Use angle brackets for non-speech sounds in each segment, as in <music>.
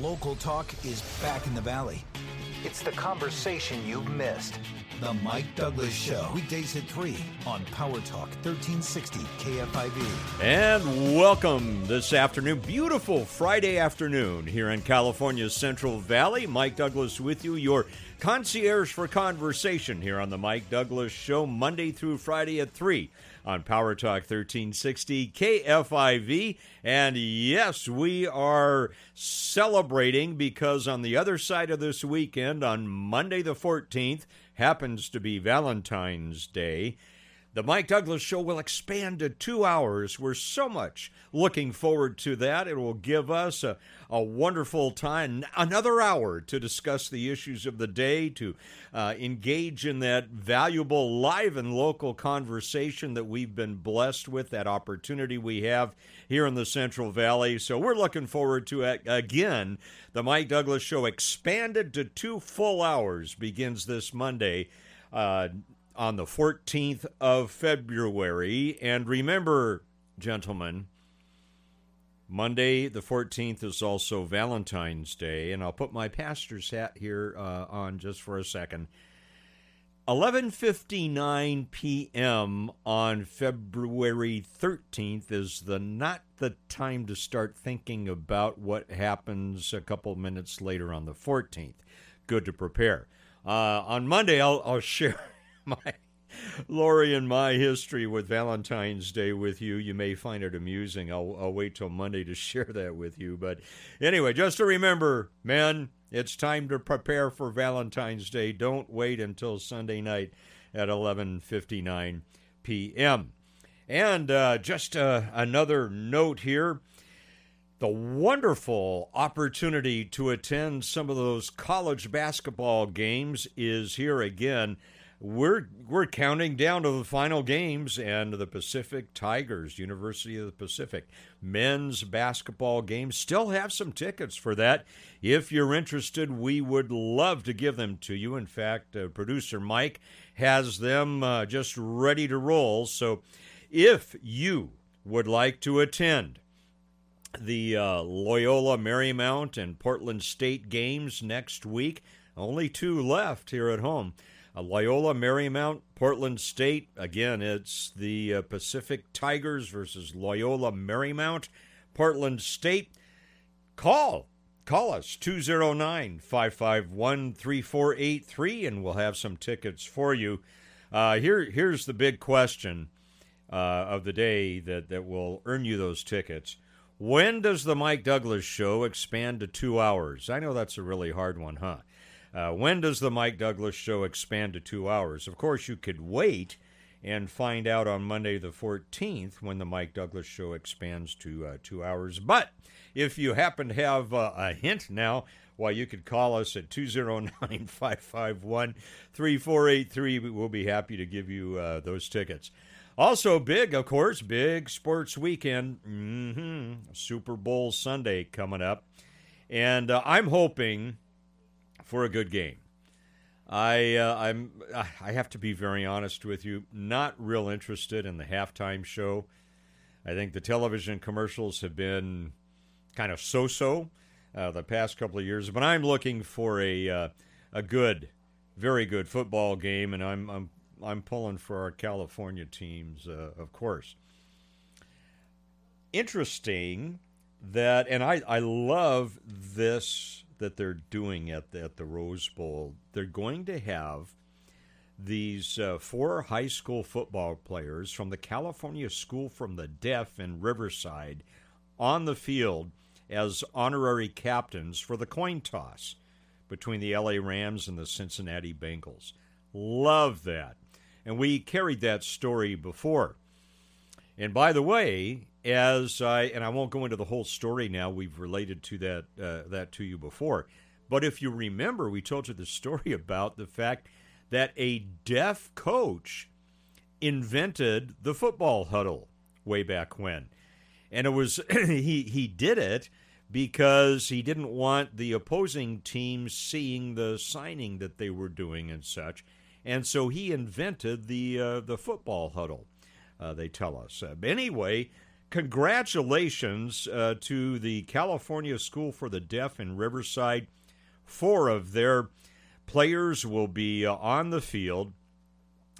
local talk is back in the Valley. It's the conversation you've missed. The Mike Douglass Show. Weekdays at 3 on Power Talk 1360 KFIV. And welcome this afternoon. Beautiful Friday afternoon here in California's Central Valley. Mike Douglass with you, your concierge for conversation here on the Mike Douglass Show, Monday through Friday at 3 on Power Talk 1360 KFIV. And yes, we are celebrating because on the other side of this weekend, on Monday the 14th, happens to be Valentine's Day. The Mike Douglass Show will expand to two hours. We're so much looking forward to that. It will give us a, a wonderful time, another hour to discuss the issues of the day, to uh, engage in that valuable live and local conversation that we've been blessed with, that opportunity we have here in the Central Valley. So we're looking forward to it again. The Mike Douglass Show expanded to two full hours begins this Monday. Uh, on the 14th of February. And remember, gentlemen, Monday the 14th is also Valentine's Day, and I'll put my pastor's hat here uh, on just for a second. 11:59 p.m. on February 13th is the not the time to start thinking about what happens a couple minutes later on the 14th. Good to prepare. Uh, on Monday, I'll, I'll <laughs> share <laughs> my Lori and my history with Valentine's Day with you. You may find it amusing. I'll, I'll wait till Monday to <laughs> share that with you. But anyway, just to remember, men, it's time to prepare for Valentine's Day. Don't wait until Sunday night at 11:59 p.m. And uh, just uh, another note here the wonderful opportunity to attend some of those college basketball games is here again we're we're counting down to the final games and the Pacific Tigers, University of the Pacific men's basketball game. Still have some tickets for that. If you're interested, we would love to give them to you. In fact, uh, producer Mike has them uh, just ready to roll. So, if you would like to attend the uh, Loyola Marymount and Portland State games next week, only two left here at home. Uh, Loyola Marymount, Portland State. Again, it's the uh, Pacific Tigers versus Loyola Marymount, Portland State. Call. Call us 209 551 3483 and we'll have some tickets for you. Uh, here, here's the big question uh, of the day that, that will earn you those tickets. When does the Mike Douglass show expand to two hours? I know that's a really hard one, huh? Uh, when does the Mike Douglass show expand to two hours? Of course, you could wait and find out on Monday the 14th when the Mike Douglass show expands to uh, two hours. But if you happen to have uh, a hint now, why, you could call us at 209 <laughs> 551 3483. We'll be happy to give you uh, those tickets. Also, big, of course, big sports weekend. Mm-hmm. Super Bowl Sunday coming up. And uh, I'm hoping for a good game. I uh, I'm I have to be very honest with you. Not real interested in the halftime show. I think the television commercials have been kind of so-so uh, the past couple of years, but I'm looking for a uh, a good, very good football game, and I'm I'm I'm pulling for our California teams, uh, of course. Interesting that, and I I love this that they're doing at the, at the Rose Bowl. They're going to have these uh, four high school football players from the California School from the Deaf in Riverside on the field as honorary captains for the coin toss between the LA Rams and the Cincinnati Bengals. Love that. And we carried that story before. And by the way, as I and I won't go into the whole story now. We've related to that uh, that to you before, but if you remember, we told you the story <laughs> about the fact that a deaf coach invented the football huddle way back when, and it was <clears throat> he he did it because he didn't want the opposing team seeing the signing that they were doing and such, and so he invented the uh, the football huddle. Uh, they tell us. Uh, anyway, congratulations uh, to the California School for the Deaf in Riverside. Four of their players will be uh, on the field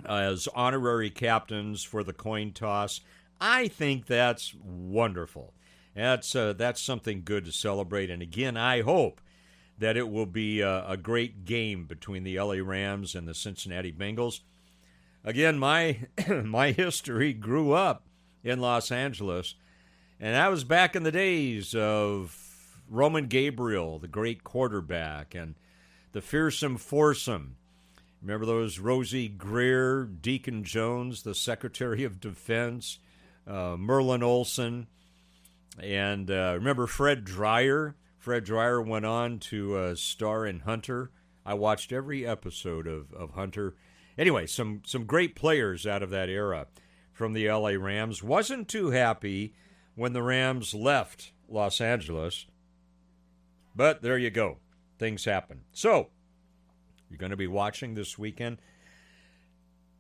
as honorary captains for the coin toss. I think that's wonderful. That's uh, that's something good to celebrate. And again, I hope that it will be a, a, great game between the LA Rams and the Cincinnati Bengals. Again, my <coughs> my history grew up in Los Angeles, and that was back in the days of Roman Gabriel, the great quarterback, and the fearsome foursome. Remember those Rosey Grier, Deacon Jones, the Secretary of Defense, uh, Merlin Olsen, and uh, remember Fred Dryer? Fred Dryer went on to uh, star in Hunter. I watched every episode of, of Hunter. Anyway, some some great players out of that era from the LA Rams. Wasn't too happy when the Rams left Los Angeles. But there you go. Things happen. So, you're going to be watching this weekend.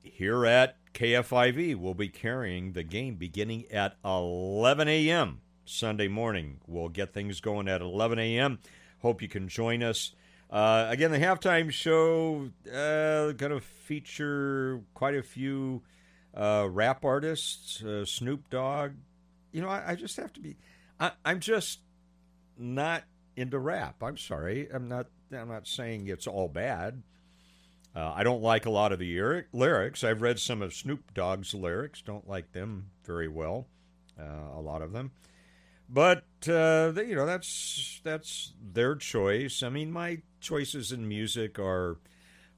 Here at KFIV, we'll be carrying the game beginning at 11 a.m. Sunday morning. We'll get things going at 11 a.m. Hope you can join us. Uh, again, the halftime show uh, going to feature quite a few uh, rap artists, uh, Snoop Dogg. You know, I, I just have to be. I, I'm just not into rap. I'm sorry. I'm not. I'm not saying it's all bad. Uh, I don't like a lot of the lyrics. I've read some of Snoop Dogg's lyrics. Don't like them very well. Uh, a lot of them. But uh, you know that's that's their choice. I mean, my choices in music are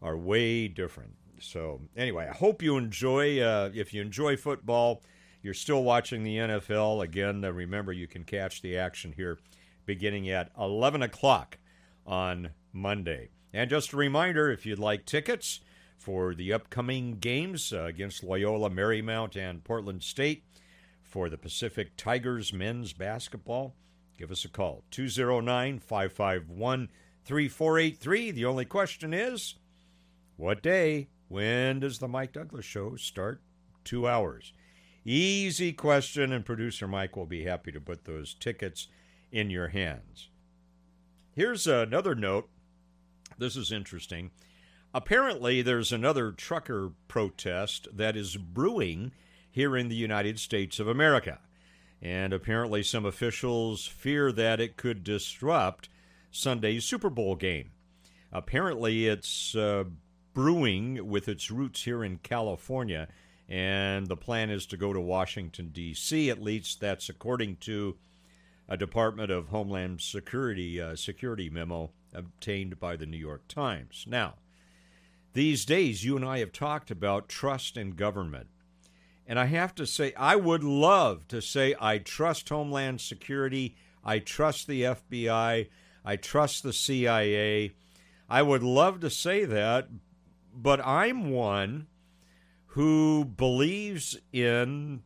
are way different. So anyway, I hope you enjoy. Uh, if you enjoy football, you're still watching the NFL. Again, uh, remember you can catch the action here beginning at 11 o'clock on Monday. And just a reminder, if you'd like tickets for the upcoming games uh, against Loyola Marymount and Portland State for the Pacific Tigers men's basketball, give us a call 209 551 3483. The only question is what day? When does the Mike Douglass show start? Two hours. Easy question, and producer Mike will be happy to put those tickets in your hands. Here's another note. This is interesting. Apparently, there's another trucker protest that is brewing here in the United States of America. And apparently, some officials fear that it could disrupt Sunday's Super Bowl game. Apparently, it's uh, brewing with its roots here in California, and the plan is to go to Washington, D.C. At least that's according to a Department of Homeland Security uh, security memo obtained by the New York Times. Now, these days, you and I have talked about trust in government. And I have to say, I would love to say I trust Homeland Security, I trust the FBI, I trust the CIA. I would love to say that, but I'm one who believes in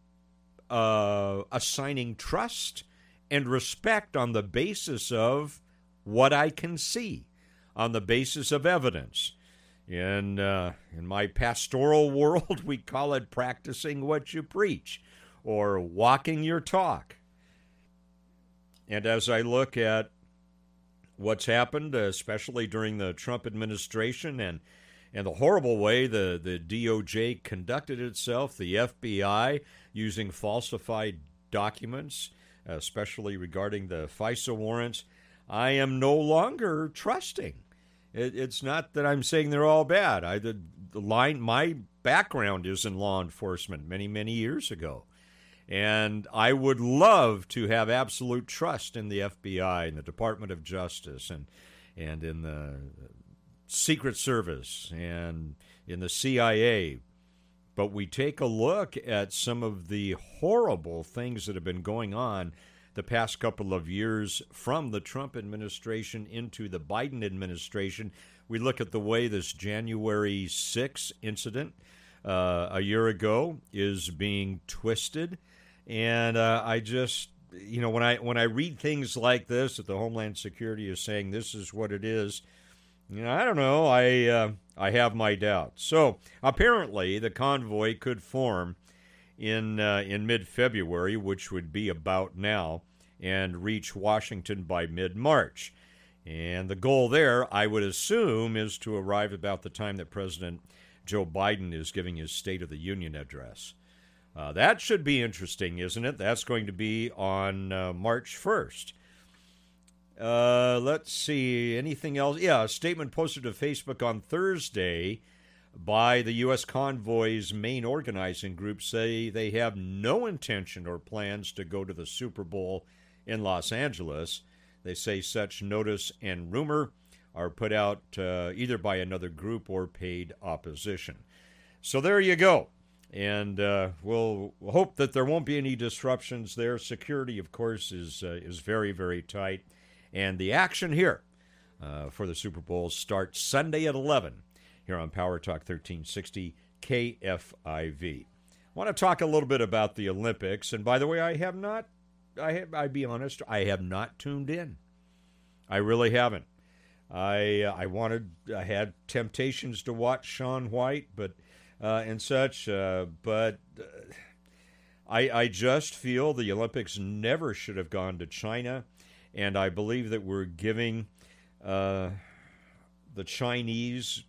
uh, assigning trust and respect on the basis of what I can see, on the basis of evidence. In uh, in my pastoral <laughs> world, we call it practicing what you preach, or walking your talk. And as I look at what's happened, especially during the Trump administration, and and the horrible way the, the DOJ conducted itself, the FBI using falsified documents, especially regarding the FISA warrants, I am no longer trusting. It, it's not that I'm saying they're all bad. I the, the line my background is in law enforcement many many years ago, and I would love to have absolute trust in the FBI and the Department of Justice and and in the Secret Service and in the CIA. But we take a look at some of the horrible things that have been going on the past couple of years from the Trump administration into the Biden administration. We look at the way this January 6 incident uh, a year ago is being twisted. And uh, I just, you know, when I when I read things like this, that the Homeland Security is saying this is what it is, I don't know. I uh, I have my doubts. So apparently, the convoy could form in uh, in mid February, which would be about now, and reach Washington by mid March. And the goal there, I would assume, is to arrive about the time that President Joe Biden is giving his State of the Union address. Uh, that should be interesting, isn't it? That's going to be on uh, March 1st. Uh, let's see. Anything else? Yeah, a statement posted to Facebook on Thursday by the U.S. convoy's main organizing group say they have no intention or plans to go to the Super Bowl in Los Angeles. They say such notice and rumor are put out uh, either by another group or paid opposition. So there you go. And uh, we'll hope that there won't be any disruptions there. Security, of course, is uh, is very very tight, and the action here uh, for the Super Bowl starts Sunday at 11 here on Power Talk 1360 KFIV. I want to talk a little bit about the Olympics, and by the way, I have not. I have, I be honest, I have not tuned in. I really haven't. I uh, I wanted I had temptations to watch Shaun White, but uh, and such, uh, but uh, I I just feel the Olympics never should have gone to China, and I believe that we're giving uh, the Chinese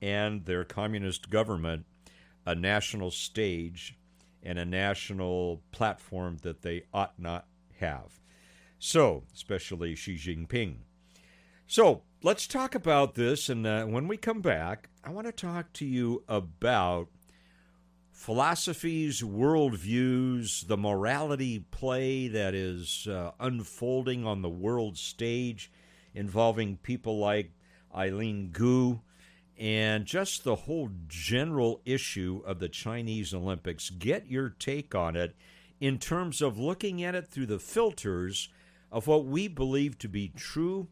and their communist government a national stage and a national platform that they ought not have. So, especially Xi Jinping. So let's talk about this. And uh, when we come back, I want to talk to you about philosophies, worldviews, the morality play that is uh, unfolding on the world stage involving people like Eileen Gu and just the whole general issue of the Chinese Olympics. Get your take on it in terms of looking at it through the filters of what we believe to be true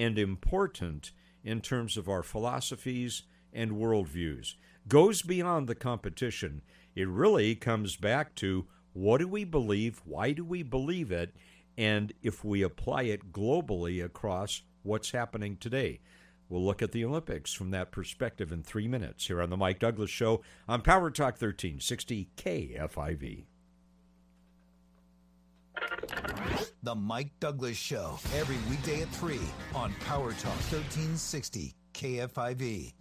and important in terms of our philosophies and worldviews. Goes beyond the competition. It really comes back to what do we believe? Why do we believe it? And if we apply it globally across what's happening today. We'll look at the Olympics from that perspective in three minutes here on The Mike Douglass Show on Power Talk 1360 KFIV. The Mike Douglass Show, every weekday at 3 on Power Talk 1360 KFIV.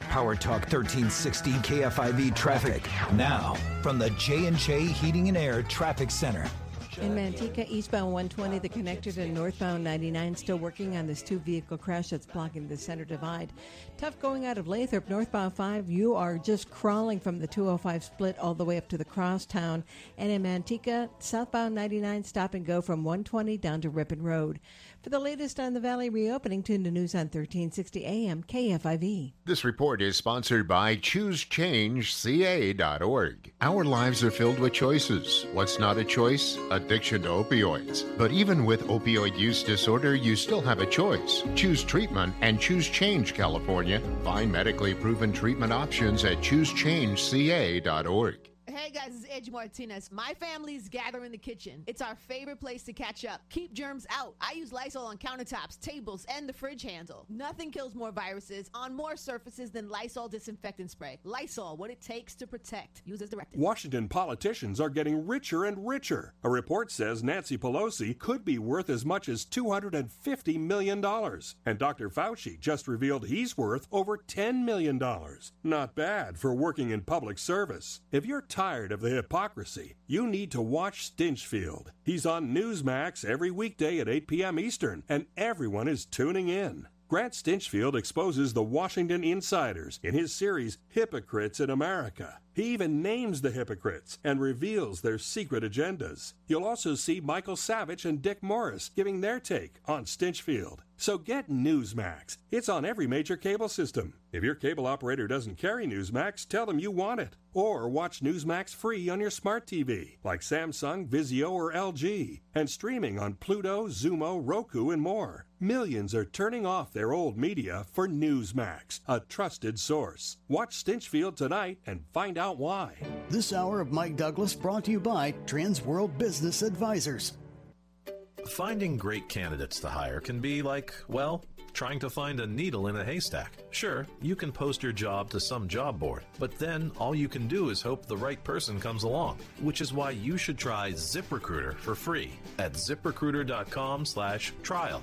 Power Talk 1360 KFIV traffic. Now, from the J&J Heating and Air Traffic Center. In Manteca, eastbound 120, the connector to northbound 99, still working on this two vehicle crash that's blocking the center divide. Tough going out of Lathrop, northbound 5. You are just crawling from the 205 split all the way up to the crosstown. And in Manteca, southbound 99, stop and go from 120 down to Ripon Road. For the latest on the Valley reopening, tune to News on 1360 AM KFIV. This report is sponsored by ChooseChangeCA.org. Our lives are filled with choices. What's not a choice? Addiction to opioids. But even with opioid use disorder, you still have a choice. Choose treatment and choose Change California. Find medically proven treatment options at ChooseChangeCA.org. Hey guys, it's Edge Martinez. My family's gathering in the kitchen. It's our favorite place to catch up. Keep germs out. I use Lysol on countertops, tables, and the fridge handle. Nothing kills more viruses on more surfaces than Lysol disinfectant spray. Lysol, what it takes to protect. Use as directed. Washington politicians are getting richer and richer. A report says Nancy Pelosi could be worth as much as $250 million. And Dr. Fauci just revealed he's worth over $10 million. Not bad for working in public service. If you're tired tired of the hypocrisy, you need to watch Stinchfield. He's on Newsmax every weekday at 8 p.m. Eastern, and everyone is tuning in. Grant Stinchfield exposes the Washington insiders in his series Hypocrites in America. He even names the hypocrites and reveals their secret agendas. You'll also see Michael Savage and Dick Morris giving their take on Stinchfield. So get Newsmax. It's on every major cable system. If your cable operator doesn't carry Newsmax, tell them you want it. Or watch Newsmax free on your smart TV, like Samsung, Vizio, or LG, and streaming on Pluto, Xumo, Roku, and more. Millions are turning off their old media for Newsmax, a trusted source. Watch Stinchfield tonight and find out why. This hour of Mike Douglass brought to you by Trans World Business Advisors. Finding great candidates to hire can be like, well, trying to find a needle in a haystack. Sure, you can post your job to some job board, but then all you can do is hope the right person comes along, which is why you should try ZipRecruiter for free at ziprecruiter.com/trial.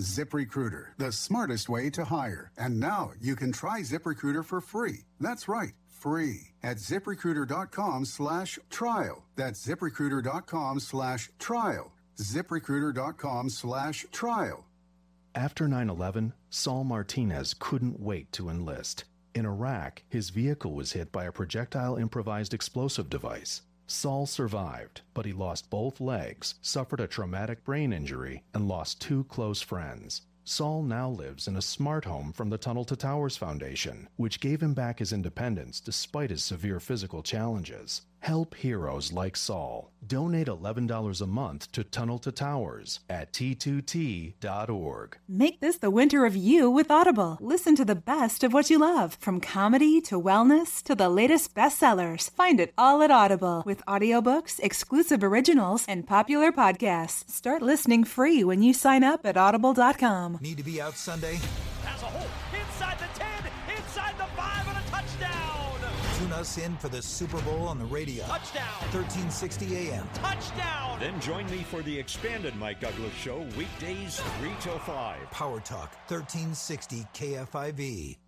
ZipRecruiter, the smartest way to hire. And now you can try ZipRecruiter for free. That's right free at ziprecruiter.com slash trial. That's ziprecruiter.com slash trial. ziprecruiter.com slash trial. After 9 11, Saul Martinez couldn't wait to enlist. In Iraq, his vehicle was hit by a projectile improvised explosive device. Saul survived, but he lost both legs, suffered a traumatic brain injury, and lost two close friends. Saul now lives in a smart home from the Tunnel to Towers Foundation, which gave him back his independence despite his severe physical challenges. Help heroes like Saul. Donate $11 a month to Tunnel to Towers at t2t.org. Make this the winter of you with Audible. Listen to the best of what you love, from comedy to wellness to the latest bestsellers. Find it all at Audible with audiobooks, exclusive originals, and popular podcasts. Start listening free when you sign up at audible.com. Need to be out Sunday? Us in for the Super Bowl on the radio. Touchdown. 1360 AM. Touchdown. Then join me for the expanded Mike Douglass Show, weekdays 3 till 5. Power Talk 1360 KFIV.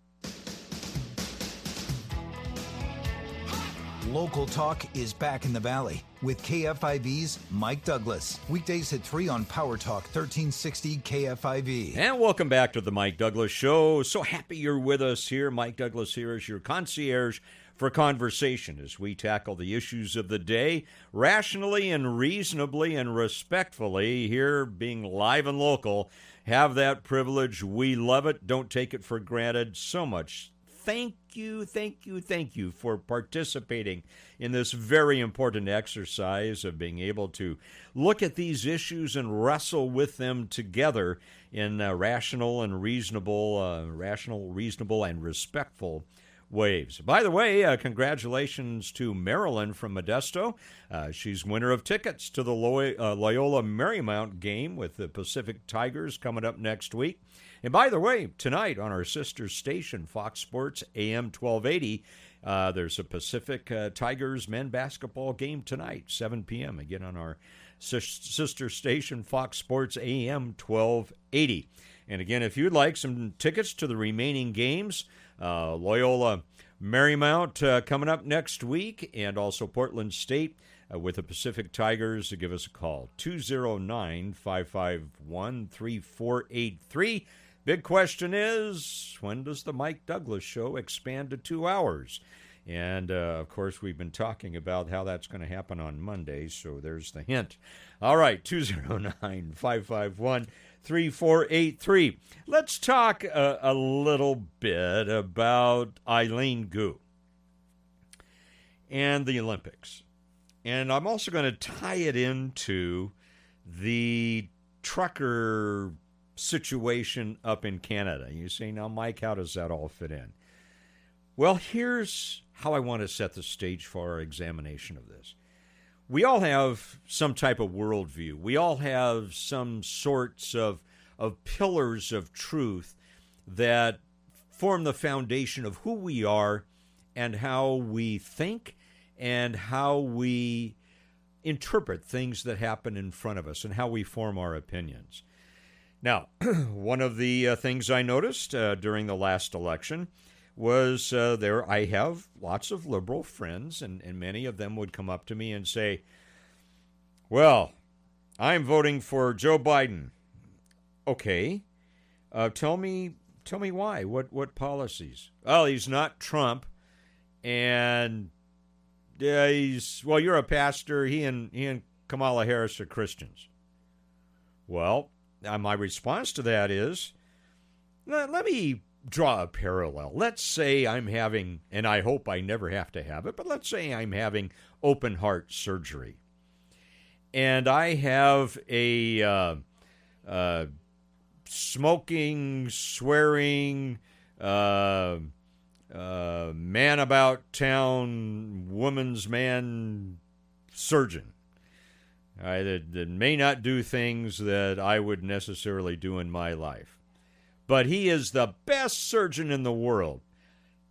Local Talk is back in the Valley with KFIV's Mike Douglass. Weekdays at 3 on Power Talk 1360 KFIV. And welcome back to the Mike Douglass Show. So happy you're with us here. Mike Douglass here is your concierge for conversation as we tackle the issues of the day rationally and reasonably and respectfully here being live and local. Have that privilege. We love it. Don't take it for granted. So much. Thank you thank you thank you for participating in this very important exercise of being able to look at these issues and wrestle with them together in uh, rational and reasonable uh, rational reasonable and respectful waves. By the way, uh, congratulations to Marilyn from Modesto. Uh, she's winner of tickets to the Loy- uh, Loyola Marymount game with the Pacific Tigers coming up next week. And by the way, tonight on our sister station, Fox Sports AM 1280, uh, there's a Pacific uh, Tigers men basketball game tonight, 7 p.m. Again on our sister station, Fox Sports AM 1280. And again, if you'd like some tickets to the remaining games, uh, Loyola Marymount uh, coming up next week, and also Portland State uh, with the Pacific Tigers. To give us a call 209 551 3483. Big question is when does the Mike Douglass show expand to two hours? And uh, of course, we've been talking about how that's going to happen on Monday, so there's the hint. All right, 209 551 3483. Let's talk a, a, little bit about Eileen Gu and the Olympics. And I'm also going to tie it into the trucker situation up in Canada. You say, now, Mike, how does that all fit in? Well, here's how I want to set the stage for our examination of this we all have some type of worldview. We all have some sorts of of pillars of truth that form the foundation of who we are and how we think and how we interpret things that happen in front of us and how we form our opinions. Now, <clears throat> one of the uh, things I noticed uh, during the last election was uh, there I have lots of liberal friends, and, and many of them would come up to me and say, Well, I'm voting for Joe Biden. Okay. Uh, tell me tell me why. What what policies? Well, he's not Trump and uh, he's well, you're a pastor. He and he and Kamala Harris are Christians. Well, uh, my response to that is let, let me draw a parallel. Let's say I'm having, and I hope I never have to have it, but let's say I'm having open heart surgery. And I have a uh, uh, smoking, swearing, uh, uh, man about town, woman's man surgeon. That, that may not do things that I would necessarily do in my life. But he is the best surgeon in the world.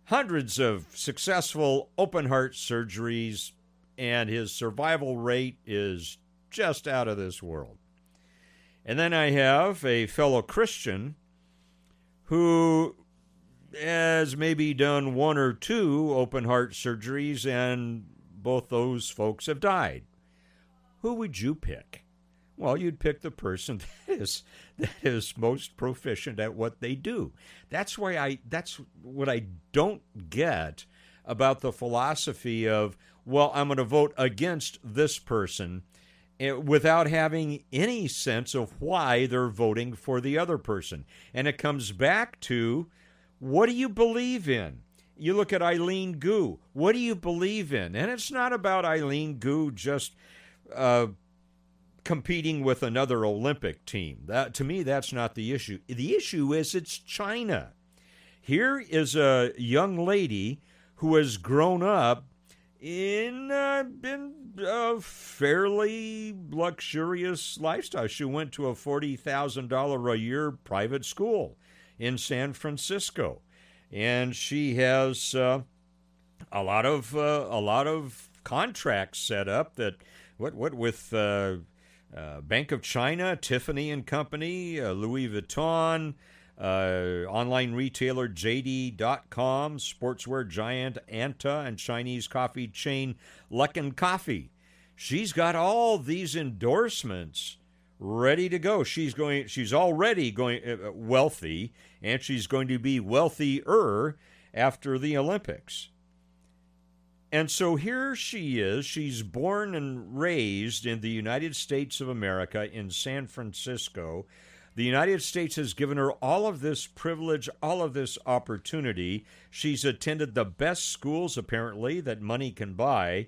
Hundreds of successful open heart surgeries, and his survival rate is just out of this world. And then I have a fellow Christian who has maybe done one or two open heart surgeries, and both those folks have died. Who would you pick? Well, you'd pick the person <laughs> that is that is most proficient at what they do. That's why I that's what I don't get about the philosophy of well, I'm going to vote against this person eh, without having any sense of why they're voting for the other person. And it comes back to what do you believe in? You look at Eileen Gu. What do you believe in? And it's not about Eileen Gu just uh, competing with another Olympic team. That to me, that's not the issue. The issue is it's China. Here is a young lady who has grown up in uh, in a fairly luxurious lifestyle. She went to a forty thousand dollar a year private school in San Francisco, and she has uh, a lot of uh, a lot of contracts set up that what what with uh, Bank of China, Tiffany and Company, uh, Louis Vuitton, uh, online retailer JD.com, sportswear giant Anta, and Chinese coffee chain Luckin Coffee. She's got all these endorsements ready to go. She's going. She's already going uh, wealthy, and she's going to be wealthier after the Olympics. And so here she is. She's born and raised in the United States of America in San Francisco. The United States has given her all of this privilege, all of this opportunity. She's attended the best schools, apparently, that money can buy.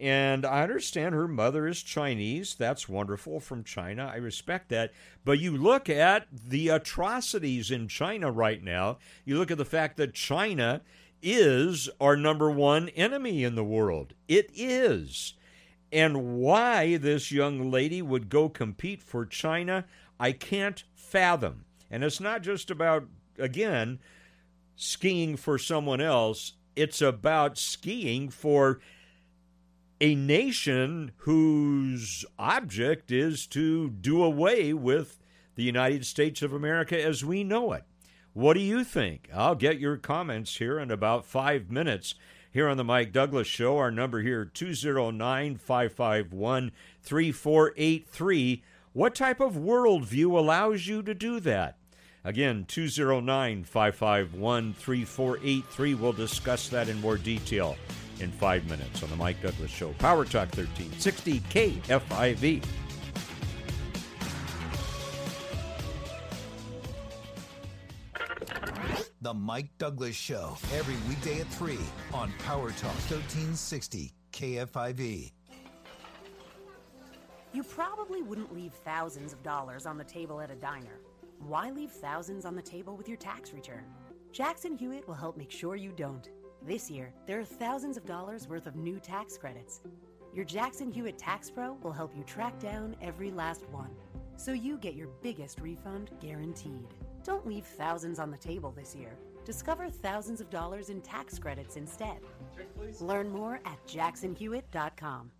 And I understand her mother is Chinese. That's wonderful from China. I respect that. But you look at the atrocities in China right now. You look at the fact that China is our number one enemy in the world. It is. And why this young lady would go compete for China, I can't fathom. And it's not just about, again, skiing for someone else, it's about skiing for a nation whose object is to do away with the United States of America as we know it. What do you think? I'll get your comments here in about five minutes. Here on the Mike Douglass Show, our number here 209 551 3483. What type of worldview allows you to do that? Again, 209 551 3483. We'll discuss that in more detail in five minutes on the Mike Douglass Show. Power Talk 1360 KFIV. The Mike Douglass Show, every weekday at 3 on Power Talk 1360 KFIV. You probably wouldn't leave thousands of dollars on the table at a diner. Why leave thousands on the table with your tax return? Jackson Hewitt will help make sure you don't. This year, there are thousands of dollars worth of new tax credits. Your Jackson Hewitt Tax Pro will help you track down every last one, so you get your biggest refund guaranteed. Don't leave thousands on the table this year. Discover thousands of dollars in tax credits instead. Learn more at jacksonhewitt.com.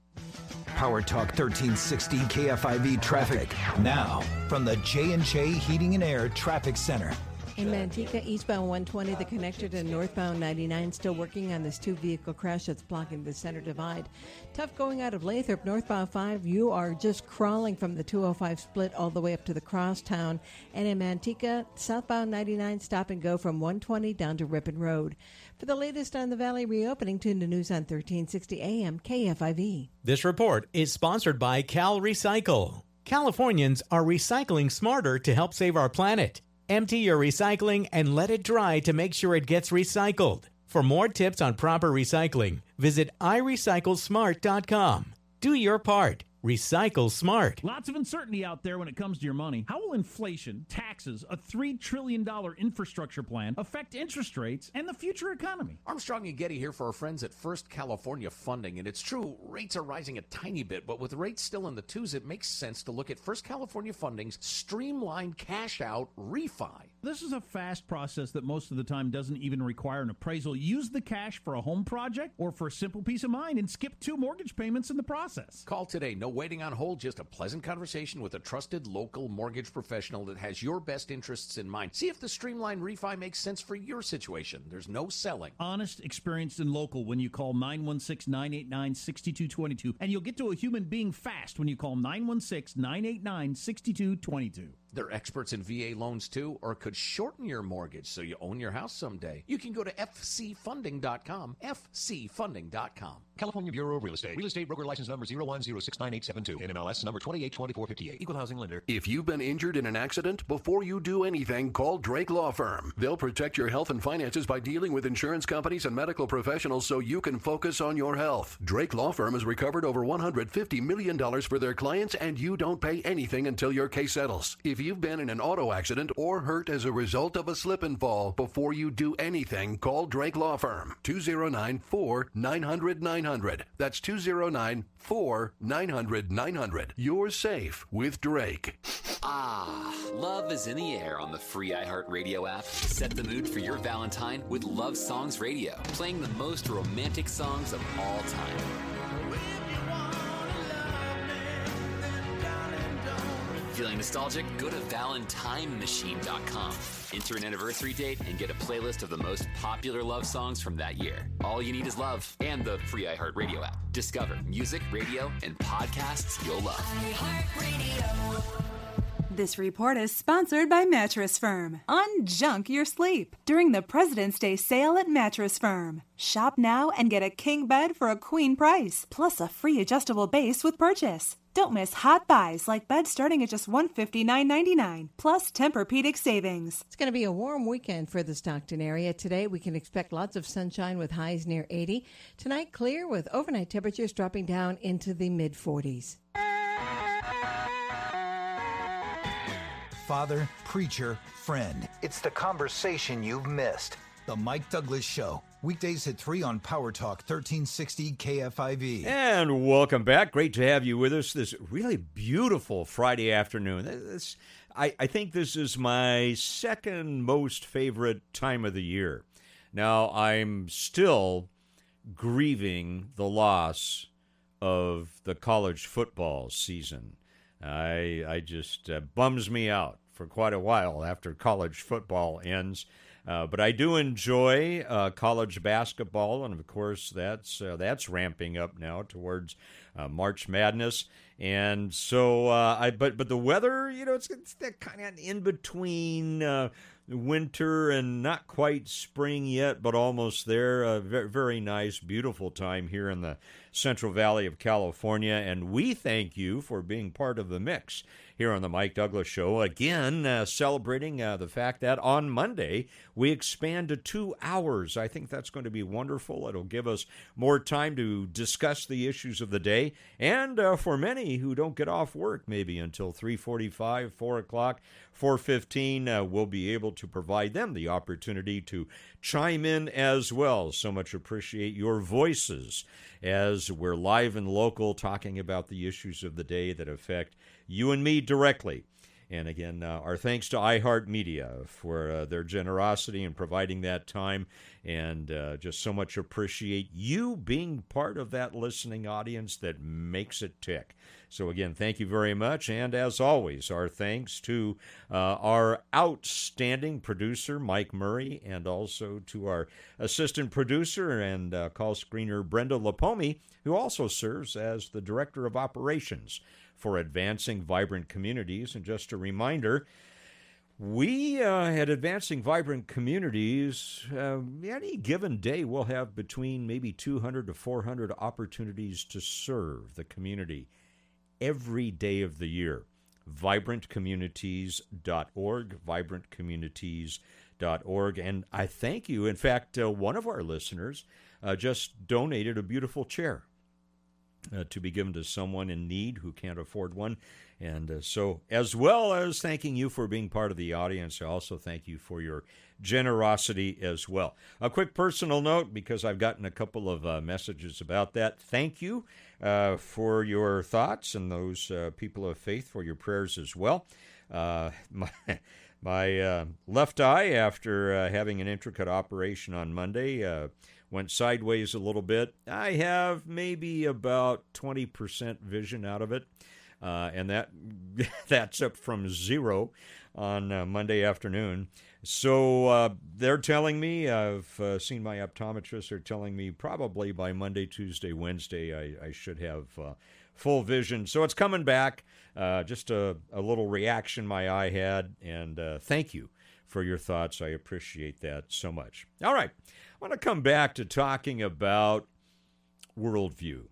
Power Talk 1360 KFIV traffic. Now, from the J&J Heating and Air Traffic Center. In Manteca, eastbound 120, the connector to northbound 99, still working on this two vehicle crash that's blocking the center divide. Tough going out of Lathrop, northbound 5. You are just crawling from the 205 split all the way up to the crosstown. And in Manteca, southbound 99, stop and go from 120 down to Ripon Road. For the latest on the Valley reopening, tune to News on 1360 AM KFIV. This report is sponsored by Cal Recycle. Californians are recycling smarter to help save our planet. Empty your recycling and let it dry to make sure it gets recycled. For more tips on proper recycling, visit irecyclesmart.com. Do your part. Recycle smart. Lots of uncertainty out there when it comes to your money. How will inflation, taxes, a $3 trillion infrastructure plan affect interest rates and the future economy? Armstrong and Getty here for our friends at First California Funding. And it's true, rates are rising a tiny bit, but with rates still in the twos, it makes sense to look at First California Funding's streamlined cash out refi. This is a fast process that most of the time doesn't even require an appraisal. Use the cash for a home project or for a simple peace of mind and skip two mortgage payments in the process. Call today. No waiting on hold, just a pleasant conversation with a trusted local mortgage professional that has your best interests in mind. See if the streamlined refi makes sense for your situation. There's no selling. Honest, experienced, and local when you call 916 989 6222. And you'll get to a human being fast when you call 916 989 6222. They're experts in VA loans too, or could shorten your mortgage so you own your house someday. You can go to fcfunding.com, fcfunding.com. California Bureau of Real Estate. Real estate broker license number 01069872. NMLS number 282458. Equal housing lender. If you've been injured in an accident, before you do anything, call Drake Law Firm. They'll protect your health and finances by dealing with insurance companies and medical professionals so you can focus on your health. Drake Law Firm has recovered over $150 million for their clients, and you don't pay anything until your case settles. If you've been in an auto accident or hurt as a result of a slip and fall, before you do anything, call Drake Law Firm. 209 4 900 900. That's 209 4 900 900. You're safe with Drake. Ah, love is in the air on the free iHeartRadio app. Set the mood for your Valentine with Love Songs Radio, playing the most romantic songs of all time. Feeling nostalgic? Go to ValentineMachine.com. Enter an anniversary date and get a playlist of the most popular love songs from that year. All you need is love and the free iHeartRadio app. Discover music, radio, and podcasts you'll love. This report is sponsored by Mattress Firm. Unjunk your sleep during the President's Day sale at Mattress Firm. Shop now and get a king bed for a queen price, plus a free adjustable base with purchase. Don't miss hot buys like beds starting at just $159.99, plus Tempur-Pedic savings. It's going to be a warm weekend for the Stockton area. Today, we can expect lots of sunshine with highs near 80. Tonight, clear with overnight temperatures dropping down into the mid 40s. Father, preacher, friend. It's the conversation you've missed. The Mike Douglass Show. Weekdays at 3 on Power Talk 1360 KFIV. And welcome back. Great to have you with us this really beautiful Friday afternoon. This, I, I think this is my second most favorite time of the year. Now, I'm still grieving the loss of the college football season. I, I just uh, bums me out for quite a while after college football ends. Uh, but I do enjoy uh, college basketball, and of course that's uh, that's ramping up now towards uh, March Madness. And so uh, I, but but the weather, you know, it's, it's that kind of in between winter and not quite spring yet, but almost there. A very nice, beautiful time here in the Central Valley of California, and we thank you for being part of the mix here on the Mike Douglass Show. Again, uh, celebrating uh, the fact that on Monday we expand to two hours. I think that's going to be wonderful. It'll give us more time to discuss the issues of the day, and uh, for many who don't get off work maybe until 3:45, 4 o'clock, 4:15, uh, we'll be able to provide them the opportunity to chime in as well. So much appreciate your voices as we're live and local talking about the issues of the day that affect you and me directly. And again, uh, our thanks to iHeartMedia for uh, their generosity in providing that time, and uh, just so much appreciate you being part of that listening audience that makes it tick. So, again, thank you very much. And as always, our thanks to uh, our outstanding producer, Mike Murray, and also to our assistant producer and uh, call screener, Brenda Lapomi, who also serves as the director of operations for advancing vibrant communities. And just a reminder, we uh, at Advancing Vibrant Communities, uh, any given day, we'll have between maybe 200 to 400 opportunities to serve the community every day of the year. vibrantcommunities.org, vibrantcommunities.org. And I thank you. In fact, uh, one of our listeners uh, just donated a beautiful chair uh, to be given to someone in need who can't afford one. And uh, so, as well as thanking you for being part of the audience, I also thank you for your generosity as well. A quick personal note because I've gotten a couple of uh, messages about that. Thank you uh, for your thoughts and those uh, people of faith for your prayers as well. Uh, <laughs> my my left eye, after having an intricate operation on Monday, went sideways a little bit. I have maybe about 20% vision out of it. Uh, and that <laughs> that's up from zero on uh, Monday afternoon. So uh, they're telling me, I've uh, seen my optometrist, they're telling me probably by Monday, Tuesday, Wednesday, I, I should have uh, full vision. So it's coming back. Uh, just a, a, little reaction my eye had, and thank you for your thoughts. I appreciate that so much. All right, I want to come back to talking about worldview.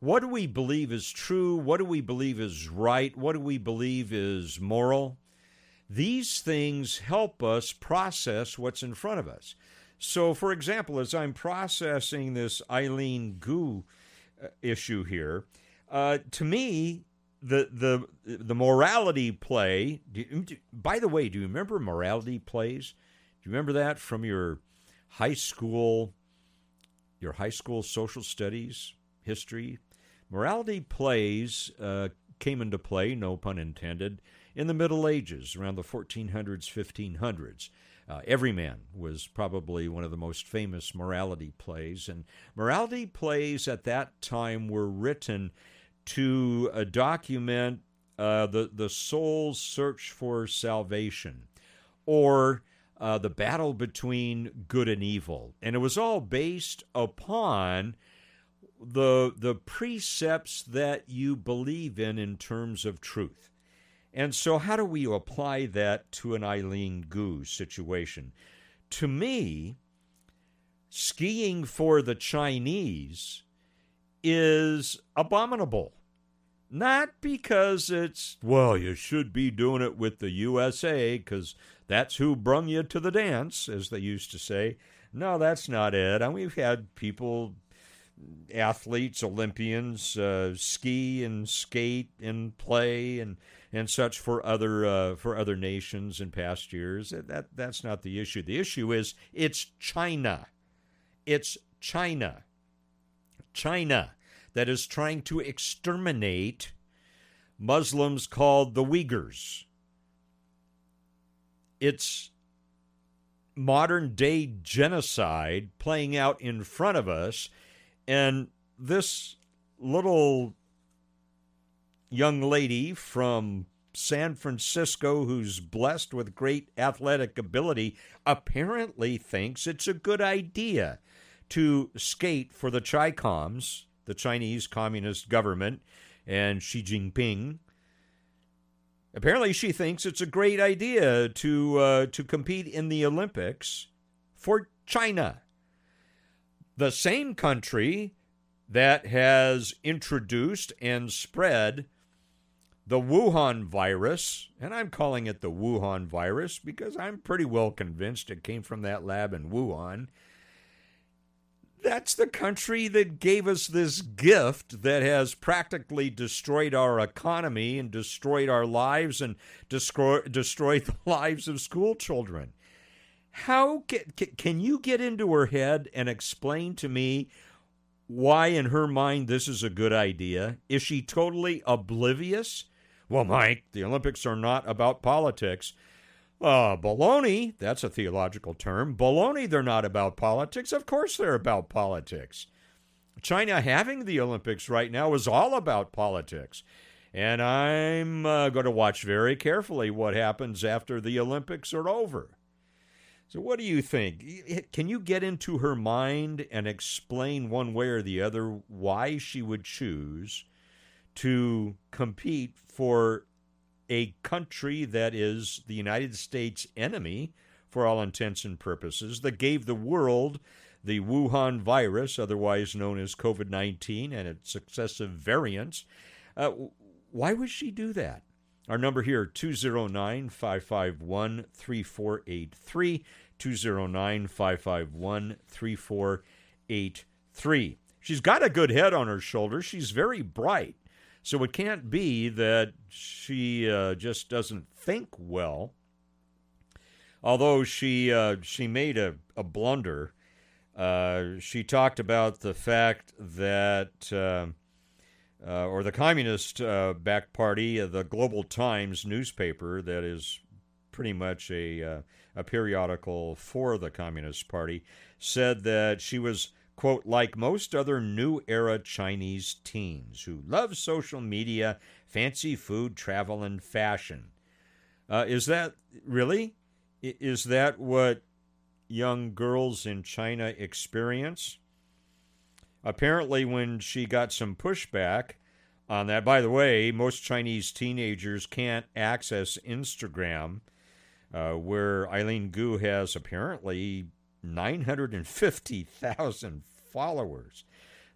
What do we believe is true? What do we believe is right? What do we believe is moral? These things help us process what's in front of us. So, for example, as I'm processing this Eileen Gu uh, issue here, uh, to me, the the the morality play. Do, do, by the way, do you remember morality plays? Do you remember that from your high school, your high school social studies history? Morality plays uh, came into play, no pun intended, in the Middle Ages, around the 1400s, 1500s. Uh, Everyman was probably one of the most famous morality plays, and morality plays at that time were written to uh, document uh, the the soul's search for salvation, or uh, the battle between good and evil, and it was all based upon the the precepts that you believe in in terms of truth. And so how do we apply that to an Eileen Gu situation? To me, skiing for the Chinese is abominable. Not because it's, well, you should be doing it with the USA because that's who brung you to the dance, as they used to say. No, that's not it. And we've had people athletes, Olympians, uh, ski and skate and play and and such for other uh, for other nations in past years. That that's not the issue. The issue is it's China. It's China. China that is trying to exterminate Muslims called the Uyghurs. It's modern day genocide playing out in front of us and this little young lady from San Francisco who's blessed with great athletic ability apparently thinks it's a good idea to skate for the Chi-Coms, the Chinese Communist government, and Xi Jinping. Apparently, she thinks it's a great idea to uh, to compete in the Olympics for China the same country that has introduced and spread the Wuhan virus, and I'm calling it the Wuhan virus because I'm pretty well convinced it came from that lab in Wuhan. That's the country that gave us this gift that has practically destroyed our economy and destroyed our lives and destroy, destroyed the <laughs> lives of school children. How can, can you get into her head and explain to me why, in her mind, this is a good idea? Is she totally oblivious? Well, Mike, the Olympics are not about politics. Uh, baloney, that's a theological term. Baloney, they're not about politics. Of course they're about politics. China having the Olympics right now is all about politics. And I'm uh, going to watch very carefully what happens after the Olympics are over. So, what do you think? Can you get into her mind and explain one way or the other why she would choose to compete for a country that is the United States enemy for all intents and purposes, that gave the world the Wuhan virus, otherwise known as COVID 19, and its successive variants? Uh, why would she do that? Our number here 209 551 3483. 209 551 3483. She's got a good head on her shoulders. She's very bright. So it can't be that she uh, just doesn't think well. Although she uh, she made a, a blunder, uh, she talked about the fact that, uh, uh, or the Communist uh, backed party, the Global Times newspaper, that is pretty much a, a periodical for the Communist Party, said that she was quote, like most other new era Chinese teens who love social media, fancy food, travel, and fashion. Uh, is that really? Is that what young girls in China experience? Apparently, when she got some pushback on that, by the way, most Chinese teenagers can't access Instagram, uh, where Eileen Gu has apparently 950,000 followers.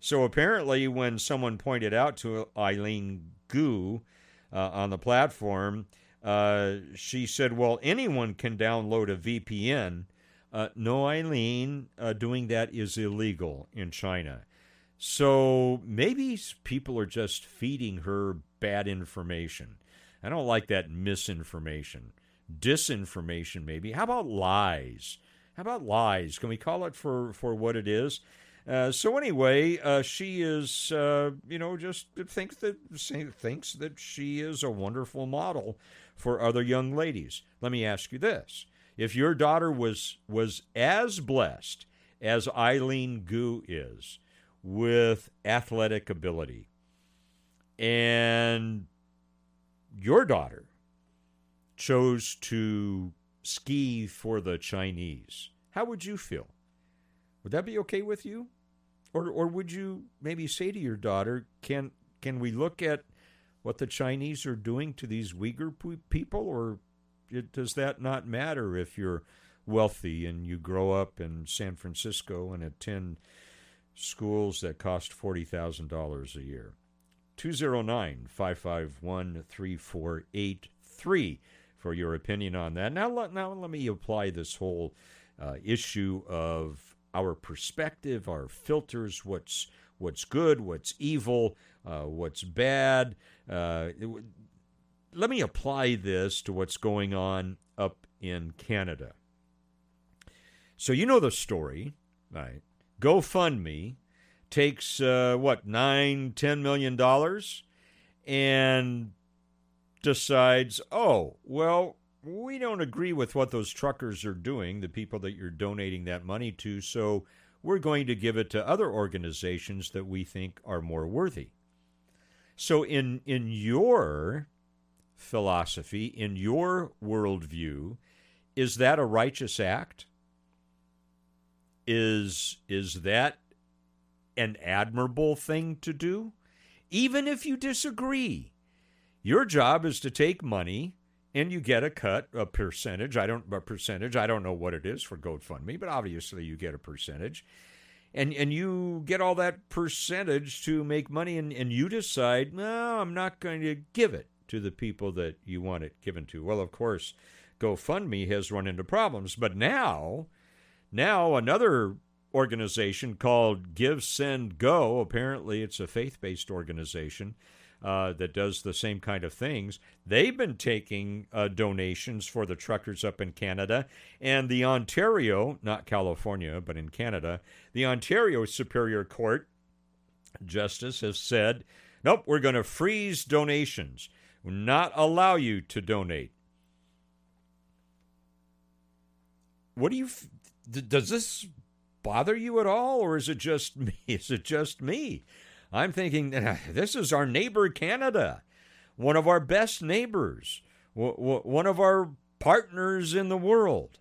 So apparently, when someone pointed out to Eileen Gu uh, on the platform, uh, she said, Well, anyone can download a VPN. Uh, no, Eileen, uh, doing that is illegal in China. So maybe people are just feeding her bad information. I don't like that misinformation. Disinformation, maybe. How about lies? How about lies? Can we call it for, for what it is? Uh, so anyway, uh, she is, uh, you know, just thinks that thinks that she is a wonderful model for other young ladies. Let me ask you this: If your daughter was was as blessed as Eileen Gu is with athletic ability, and your daughter chose to ski for the Chinese, how would you feel? Would that be okay with you? Or, or would you maybe say to your daughter, can, can we look at what the Chinese are doing to these Uyghur people? Or it, does that not matter if you're wealthy and you grow up in San Francisco and attend schools that cost $40,000 a year? 209 551 3483 for your opinion on that. Now, let, now let me apply this whole uh, issue of our perspective, our filters, what's what's good, what's evil, uh, what's bad. Uh, let me apply this to what's going on up in Canada. So you know the story, right? GoFundMe takes uh, what nine, ten million dollars, and decides, oh well, we don't agree with what those truckers are doing, the people that you're donating that money to, so we're going to give it to other organizations that we think are more worthy. So, in, in your philosophy, in your worldview, is that a righteous act? Is, is that an admirable thing to do? Even if you disagree, your job is to take money and you get a cut, a percentage. I don't a percentage. I don't know what it is for GoFundMe, but obviously you get a percentage. And and you get all that percentage to make money and, and you decide, no, I'm not going to give it to the people that you want it given to. Well, of course, GoFundMe has run into problems, but now now another organization called Give Send Go, apparently it's a faith-based organization uh, that does the same kind of things. They've been taking uh, donations for the truckers up in Canada. And the Ontario, not California, but in Canada, the Ontario Superior Court Justice has said, nope, we're going to freeze donations, not allow you to donate. What do you, does this bother you at all, or is it just <laughs> me? Is it just me? I'm thinking, <laughs> this is our neighbor Canada, one of our best neighbors, one of our partners in the world.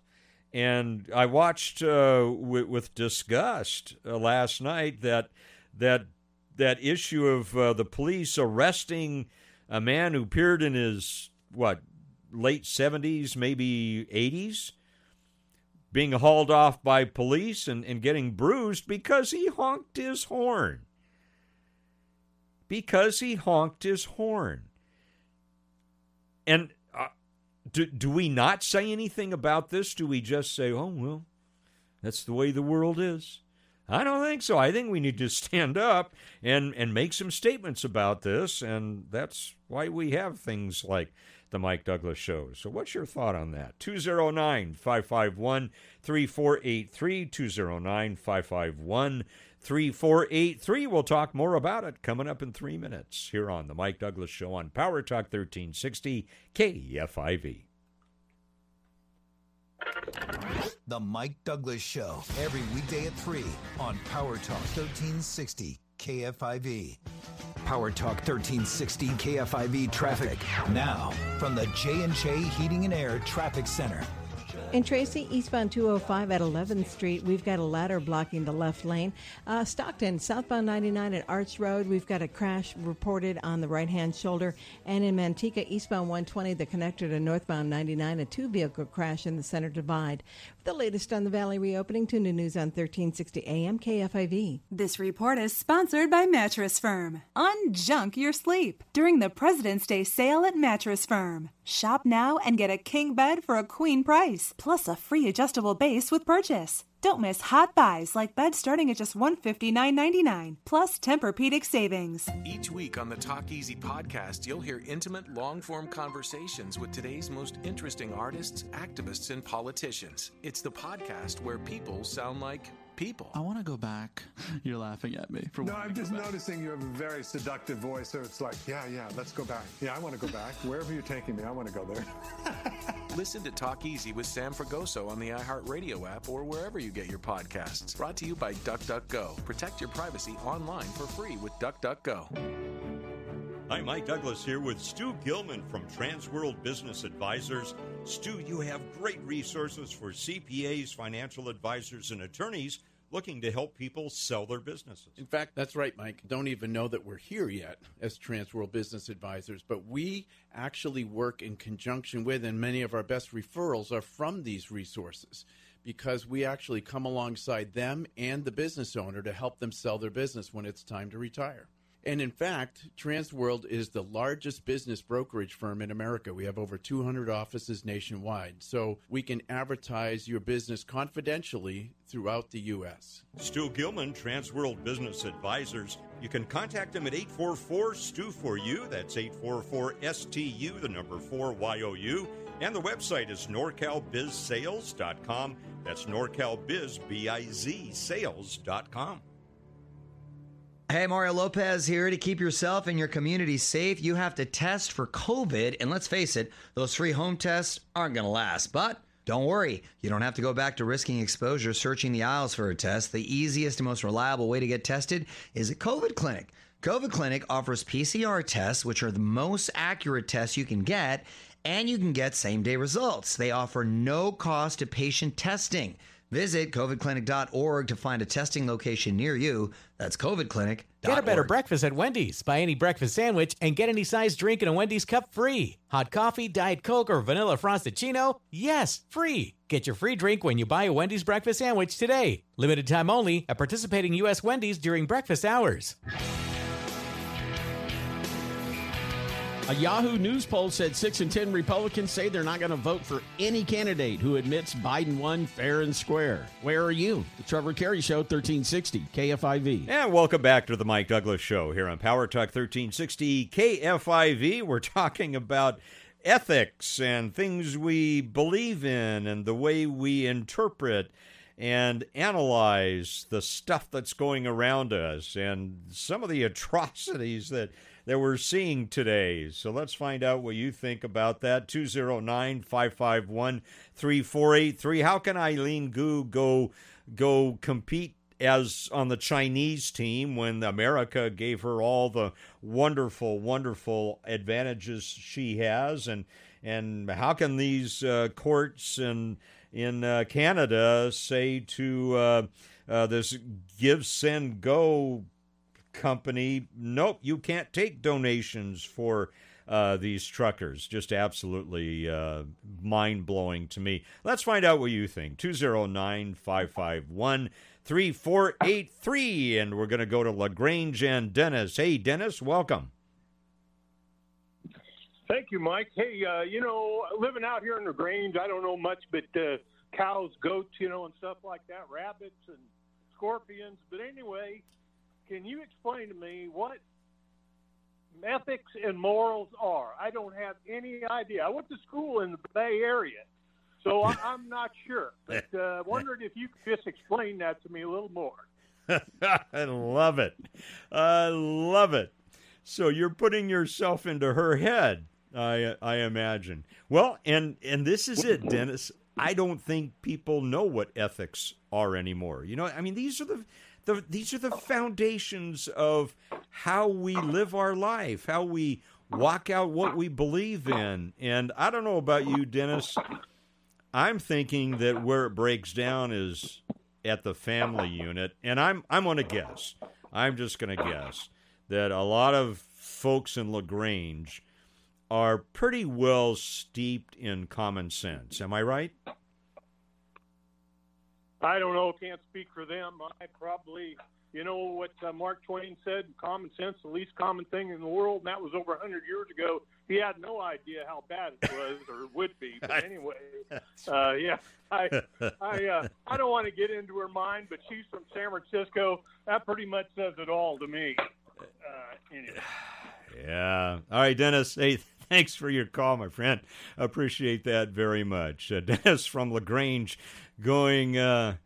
And I watched uh, with, disgust uh, last night that that that issue of uh, the police arresting a man who appeared in his what late 70s, maybe 80s, being hauled off by police and, and getting bruised because he honked his horn because he honked his horn. and uh, do, do we not say anything about this? Do we just say, oh, well, that's the way the world is? I don't think so. I think we need to <laughs> stand up and, and make some statements about this, and that's why we have things like the Mike Douglass Show. So, what's your thought on that? 209 551 3483. 209 551 3483. We'll talk more about it coming up in three minutes here on the Mike Douglass Show on Power Talk 1360 KFIV. The Mike Douglass Show, every weekday at 3 on Power Talk 1360 KFIV. Power Talk 1360 KFIV traffic. Now, from the J&J Heating and Air Traffic Center. In Tracy, eastbound 205 at 11th Street, we've got a ladder blocking the left lane. Uh, Stockton, southbound 99 at Arch Road, we've got a crash reported on the right hand shoulder. And in Manteca, eastbound 120, the connector to northbound 99, a two vehicle crash in the center divide. The latest on the Valley reopening, tune to news on 1360 AM KFIV. This report is sponsored by Mattress Firm. Unjunk your sleep during the President's Day sale at Mattress Firm. Shop now and get a king bed for a queen price, plus a free adjustable base with purchase. Don't miss hot buys like beds starting at just $159.99, plus Tempur-Pedic savings. Each week on the Talk Easy podcast, you'll hear intimate, long-form conversations with today's most interesting artists, activists, and politicians. It's the podcast where people sound like people. I want to go back. <laughs> You're laughing at me for No, I'm just noticing you have a very seductive voice, so it's like, yeah, yeah, let's go back. Yeah, I want to go back. Wherever you're taking me, I want to go there. <laughs> Listen to Talk Easy with Sam Fragoso on the iHeartRadio app or wherever you get your podcasts. Brought to you by DuckDuckGo. Protect your privacy online for free with DuckDuckGo. Hi, Mike Douglass here with Stu Gilman from Transworld Business Advisors. Stu, you have great resources for CPAs, financial advisors, and attorneys looking to help people sell their businesses. In fact, that's right, Mike. Don't even know that we're here yet as Transworld Business Advisors, but we actually work in conjunction with, and many of our best referrals are from these resources because we actually come alongside them and the business owner to help them sell their business when it's time to retire. And in fact, Transworld is the largest business brokerage firm in America. We have over 200 offices nationwide. So we can advertise your business confidentially throughout the U.S. Stu Gilman, Transworld Business Advisors. You can contact them at 844 Stu for You. That's 844 STU, the number 4 YOU. And the website is norcalbizsales.com. That's norcalbiz, B-I-Z, sales.com. Hey, Mario Lopez here. To keep yourself and your community safe, you have to test for COVID. And let's face it, those free home tests aren't going to last. But don't worry, you don't have to go back to risking exposure searching the aisles for a test. The easiest and most reliable way to get tested is a COVID clinic. COVID Clinic offers PCR tests, which are the most accurate tests you can get, and you can get same day results. They offer no cost to patient testing. Visit covidclinic.org to find a testing location near you. That's covidclinic.org. Get a better breakfast at Wendy's. Buy any breakfast sandwich and get any size drink in a Wendy's cup free. Hot coffee, Diet Coke, or vanilla frosted Yes, free. Get your free drink when you buy a Wendy's breakfast sandwich today. Limited time only at participating U.S. Wendy's during breakfast hours. A Yahoo News poll said 6 in 10 Republicans say they're not going to vote for any candidate who admits Biden won fair and square. Where are you? The Trevor Carey Show, 1360 KFIV. And welcome back to the Mike Douglass Show here on Power Talk 1360 KFIV. We're talking about ethics and things we believe in and the way we interpret and analyze the stuff that's going around us and some of the <laughs> atrocities that that we're seeing today. So let's find out what you think about that. 209 551 3483. How can Eileen Gu go, go compete as on the Chinese team when America gave her all the wonderful, wonderful advantages she has? And, and how can these uh, courts in, in uh, Canada say to uh, uh this give, send, go company, nope, you can't take donations for uh, these truckers. Just absolutely uh, mind blowing to me. Let's find out what you think. 209 551 3483. And we're going to go to LaGrange and Dennis. Hey, Dennis, welcome. Thank you, Mike. Hey, uh, you know, living out here in the Grange, I don't know much, but uh, cows, goats, you know, and stuff like that, rabbits and scorpions. But anyway, can you explain to me what ethics and morals are? I don't have any idea. I went to school in the Bay Area, so I, <laughs> I'm not sure. But uh, <laughs> wondered if you could just explain that to me a little more. I <laughs> love it. I love it. So you're putting yourself into her head, I I imagine. Well, and and this is it, Dennis. I don't think people know what ethics are anymore. You know, I mean, these are the, the these are the foundations of how we live our life, how we walk out what we believe in. And I don't know about you, Dennis. I'm thinking that where it breaks down is at the family unit, and I'm I'm going to guess. I'm just going to guess that a lot of folks in Lagrange are pretty well steeped in common sense. Am I right? I don't know. Can't speak for them. I probably, you know, what uh, Mark Twain said: "Common sense, the least common thing in the world." And that was over a hundred years ago. He had no idea how bad it was or would be. But <laughs> anyway, uh, yeah, I, I, uh, I don't want to get into her mind, but she's from San Francisco. That pretty much says it all to me. Uh, anyway. <sighs> Yeah. All right, Dennis. Hey, thanks for your call, my friend. Appreciate that very much. Uh, <laughs> Dennis from Lagrange going, uh,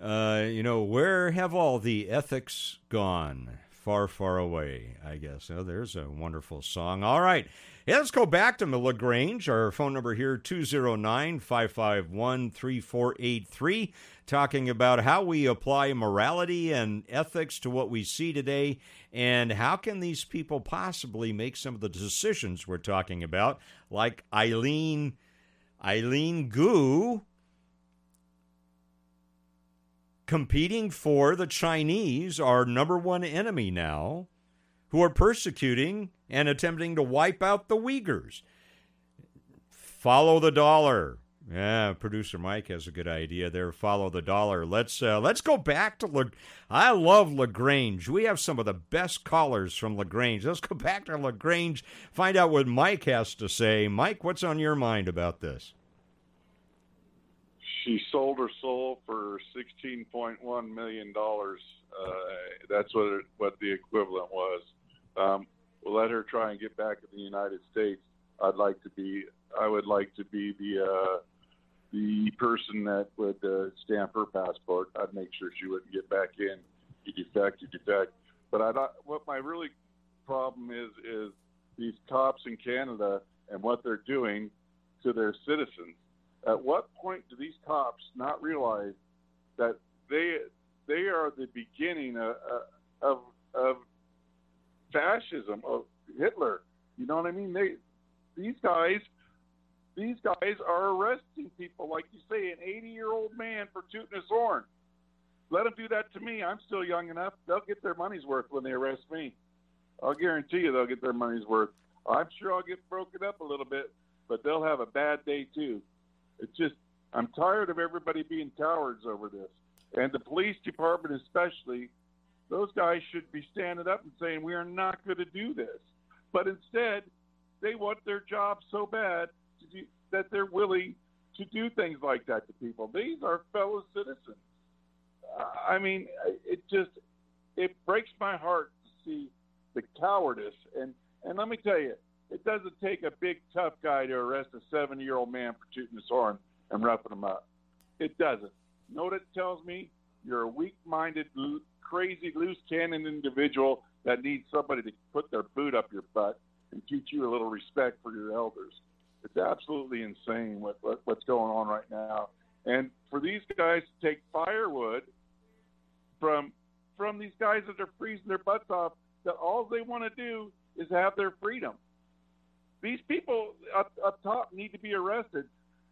uh, you know, where have all the ethics gone? Far, far away, I guess. Oh, there's a wonderful song. All right. Yeah, let's go back to the LaGrange. Our phone number here, 209 551 3483, talking about how we apply morality and ethics to what we see today and how can these people possibly make some of the decisions we're talking about, like Eileen, Eileen Gu competing for the Chinese, our number one enemy now, who are persecuting and attempting to wipe out the Uyghurs. Follow the dollar. Yeah, producer Mike has a good idea there. Follow the dollar. Let's uh, let's go back to La- I love Lagrange. We have some of the best callers from Lagrange. Let's go back to Lagrange. Find out what Mike has to say. Mike, what's on your mind about this? She sold her soul for sixteen point one million dollars. Uh, that's what it, what the equivalent was. Um, we'll let her try and get back in the United States. I'd like to be. I would like to be the uh, the person that would uh, stamp her passport. I'd make sure she wouldn't get back in. You defect, you defect. But I what my really problem is is these cops in Canada and what they're doing to their citizens. At what point do these cops not realize that they they are the beginning of of, of fascism of Hitler? You know what I mean? They these guys these guys are arresting people like you say an 80 year old man for tooting his horn. Let them do that to me. I'm still young enough. They'll get their money's worth when they arrest me. I'll guarantee you they'll get their money's worth. I'm sure I'll get broken up a little bit, but they'll have a bad day too. It's just I'm tired of everybody being cowards over this, and the police department especially. Those guys should be standing up and saying we are not going to do this, but instead they want their job so bad do, that they're willing to do things like that to people. These are fellow citizens. I mean, it just it breaks my heart to see the cowardice. And and let me tell you, it doesn't take a big tough guy to arrest a 70 year old man for tooting his horn and roughing him up. It doesn't. You know what it tells me? You're a weak minded, crazy, loose cannon individual that needs somebody to put their boot up your butt and teach you a little respect for your elders. It's absolutely insane what, what what's going on right now. And for these guys to take firewood from from these guys that are freezing their butts off, that all they want to do is have their freedom. These people up, up top need to be arrested.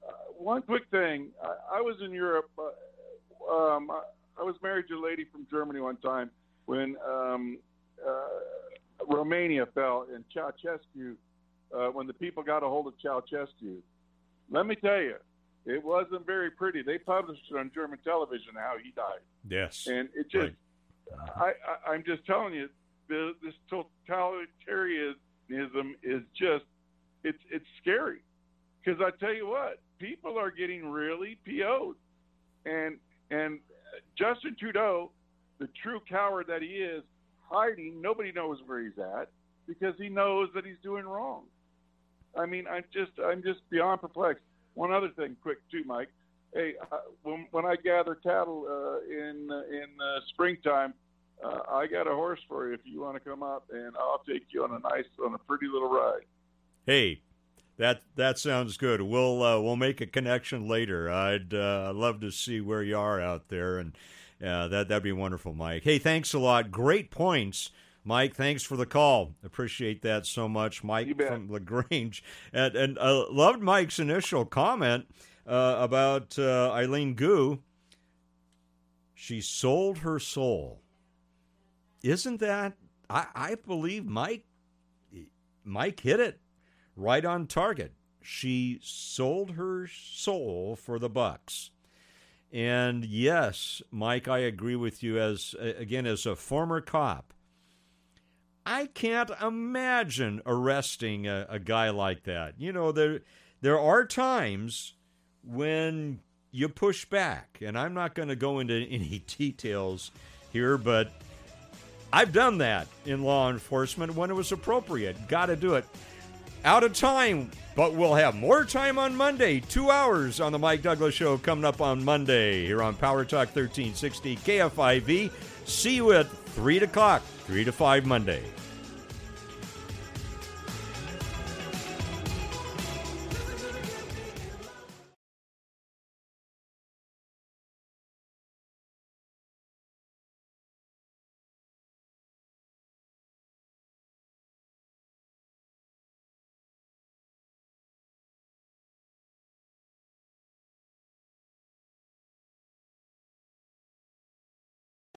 Uh, one quick thing: I, I was in Europe. Uh, um, I, I was married to a lady from Germany one time when um, uh, Romania fell and Ceausescu uh, when the people got a hold of Ceausescu. Let me tell you, it wasn't very pretty. They published it on German television how he died. Yes, and it just, right. I, I, I'm just telling you, the, this totalitarianism is just it's it's scary because I tell you what, people are getting really PO'd, and and Justin Trudeau, the true coward that he is, hiding. Nobody knows where he's at because he knows that he's doing wrong. I mean, I'm just I'm just beyond perplexed. One other thing, quick too, Mike. Hey, uh, when when I gather cattle uh, in in uh, springtime, uh, I got a horse for you if you want to come up, and I'll take you on a nice on a pretty little ride. Hey, that that sounds good. We'll uh, we'll make a connection later. I'd uh, love to see where you are out there, and uh, that that'd be wonderful, Mike. Hey, thanks a lot. Great points. Mike, thanks for the call. Appreciate that so much, Mike from Lagrange, and and uh, loved Mike's initial comment uh, about uh, Eileen Gu. She sold her soul. Isn't that? I, I believe Mike. Mike hit it right on target. She sold her soul for the bucks. And yes, Mike, I agree with you as again as a former cop. I can't imagine arresting a, a guy like that. You know, there there are times when you push back, and I'm not going to go into <laughs> any details here, but I've done that in law enforcement when it was appropriate. Got to do it. Out of time, but we'll have more time on Monday. Two hours on the Mike Douglass Show coming up on Monday here on Power Talk 1360 KFIV. See you at 3 o'clock, 3 to 5 Monday.